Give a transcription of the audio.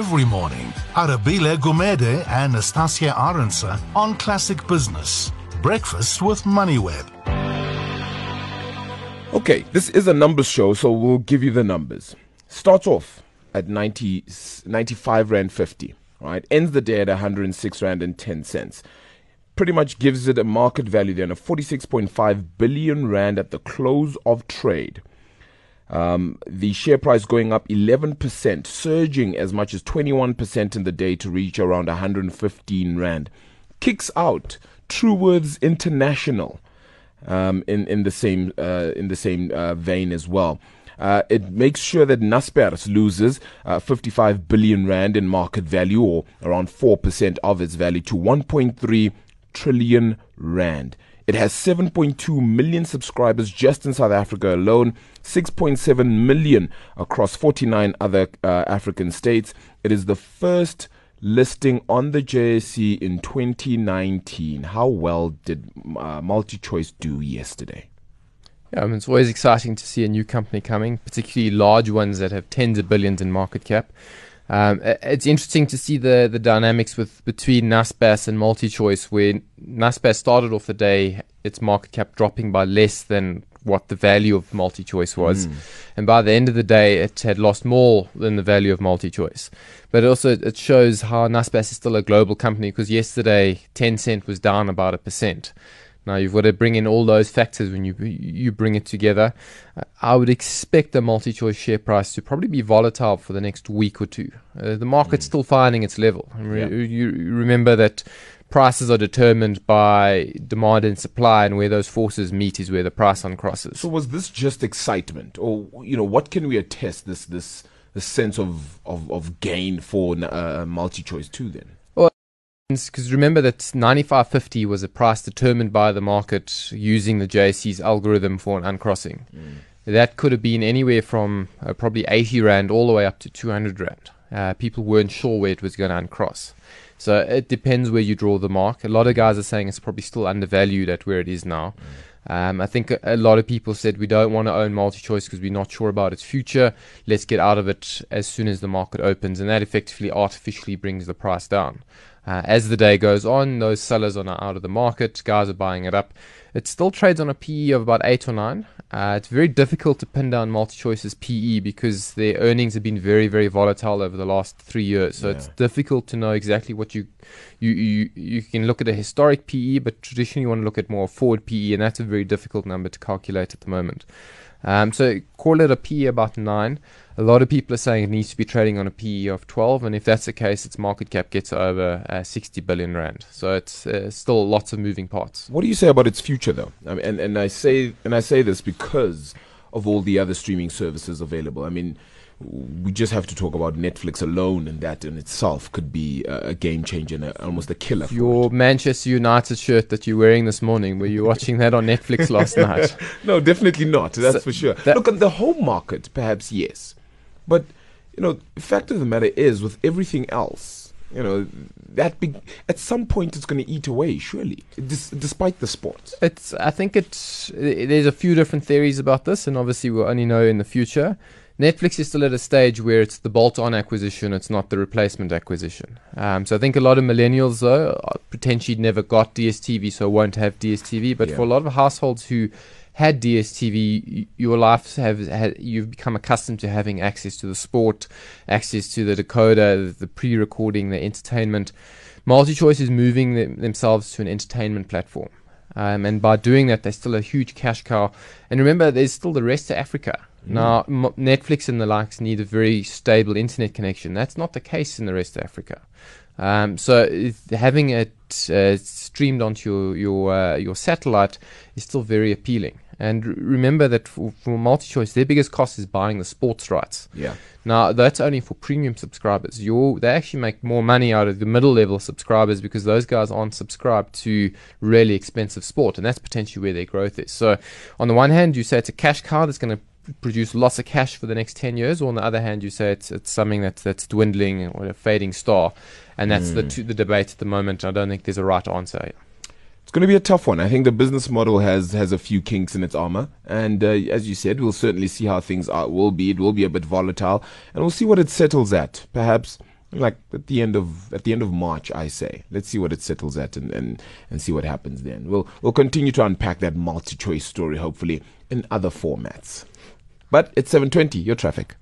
every morning. Arabile Gumede and Nastassia Arendse on Classic Business. Breakfast with MoneyWeb. Okay, this is a numbers show, so we'll give you the numbers. Starts off at 90, 95 Rand 50, right? Ends the day at 106 Rand and 10 cents. Pretty much gives it a market value then of 46.5 billion Rand at the close of trade. Um, the share price going up 11%, surging as much as 21% in the day to reach around 115 Rand. Kicks out Truworths International um, in, in the same, uh, in the same uh, vein as well. Uh, it makes sure that Naspers loses uh, 55 billion rand in market value, or around 4% of its value, to 1.3 trillion rand. It has 7.2 million subscribers just in South Africa alone, 6.7 million across 49 other uh, African states. It is the first listing on the JSE in 2019. How well did uh, MultiChoice do yesterday? Yeah, I mean, it's always exciting to see a new company coming, particularly large ones that have tens of billions in market cap. Um, it's interesting to see the, the dynamics with between Naspers and MultiChoice, where Naspers started off the day its market cap dropping by less than what the value of MultiChoice was, mm. and by the end of the day, it had lost more than the value of MultiChoice. But also, it shows how Naspers is still a global company because yesterday, Tencent was down about a percent. Now you've got to bring in all those factors when you you bring it together. I would expect the MultiChoice share price to probably be volatile for the next week or two. Uh, the market's mm. still finding its level. Re- yeah. You remember that prices are determined by demand and supply, and where those forces meet is where the price uncrosses. So was this just excitement, or you know, what can we attest this this this sense of of, of gain for uh, MultiChoice too? Then because remember that 95.50 was a price determined by the market using the JSE's algorithm for an uncrossing. Mm. That could have been anywhere from uh, probably 80 Rand all the way up to 200 Rand. Uh, people weren't sure where it was going to uncross. So it depends where you draw the mark. A lot of guys are saying it's probably still undervalued at where it is now. Mm. Um, I think a, a, lot of people said we don't want to own MultiChoice because we're not sure about its future. Let's get out of it as soon as the market opens, and that effectively artificially brings the price down. Uh, as the day goes on, those sellers are now out of the market. Guys are buying it up. It still trades on a PE of about eight or nine. Uh, it's very difficult to pin down MultiChoice's PE because their earnings have been very, very volatile over the last three years. So yeah. it's difficult to know exactly what you, you you you can look at a historic PE, but traditionally you want to look at more forward PE, and that's a very difficult number to calculate at the moment. Um, so call it a PE about nine. A lot of people are saying it needs to be trading on a PE of 12, and if that's the case, its market cap gets over uh, 60 billion rand. So it's uh, still lots of moving parts. What do you say about its future, though? I mean, and and I say and I say this because of all the other streaming services available. I mean, we just have to talk about Netflix alone, and that in itself could be a, game changer and a, almost a killer. Your it. Manchester United shirt that you're wearing this morning, were you watching that on Netflix last night? No, definitely not. That's so for sure. That Look, at the home market, perhaps yes, but you know, the fact of the matter is, with everything else, you know, that big at some point it's going to eat away, surely, dis- despite the sport. It's. I think it's. There's a few different theories about this, and obviously we'll only know in the future. Netflix is still at a stage where it's the bolt-on acquisition; it's not the replacement acquisition. Um, so I think a lot of millennials, though, potentially never got DSTV, so won't have DSTV. But yeah. for a lot of households who had DSTV, your life have had, you've become accustomed to having access to the sport, access to the decoder, the pre-recording, the entertainment. MultiChoice is moving them, themselves to an entertainment platform. Um, and by doing that, they're still a huge cash cow. And remember, there's still the rest of Africa. Mm. Now, M- Netflix and the likes need a very stable internet connection. That's not the case in the rest of Africa. Um, so having it uh, streamed onto your your, uh, your satellite is still very appealing. And r- remember that for, for MultiChoice, their biggest cost is buying the sports rights. Yeah. Now that's only for premium subscribers. they actually make more money out of the middle level subscribers because those guys aren't subscribed to really expensive sport, and that's potentially where their growth is. So, on the one hand, you say it's a cash cow that's going to produce lots of cash for the next 10 years, or on the other hand, you say it's, it's something that's, that's dwindling or a fading star. And that's mm. the, hmm. the debate at the moment. I don't think there's a right answer. It's going to be a tough one. I think the business model has has a few kinks in its armor, and uh, as you said, we'll certainly see how things are, will be. It will be a bit volatile, and we'll see what it settles at. Perhaps like at the end of at the end of March, I say. Let's see what it settles at and, and, and see what happens then. We'll we'll continue to unpack that MultiChoice story hopefully in other formats. But it's seven twenty, your traffic.